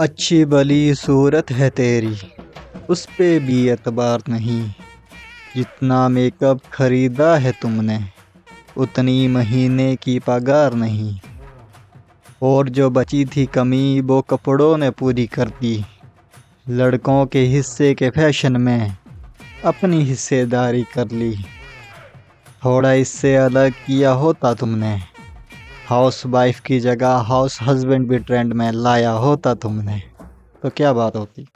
अच्छी भली सूरत है तेरी, उस पे भी एतबार नहीं। जितना मेकअप खरीदा है तुमने, उतनी महीने की पगार नहीं। और जो बची थी कमी, वो कपड़ों ने पूरी कर दी। लड़कों के हिस्से के फ़ैशन में अपनी हिस्सेदारी कर ली। थोड़ा इससे अलग किया होता तुमने। हाउस वाइफ की जगह हाउस हस्बैंड भी ट्रेंड में लाया होता तुमने। तो क्या बात होती?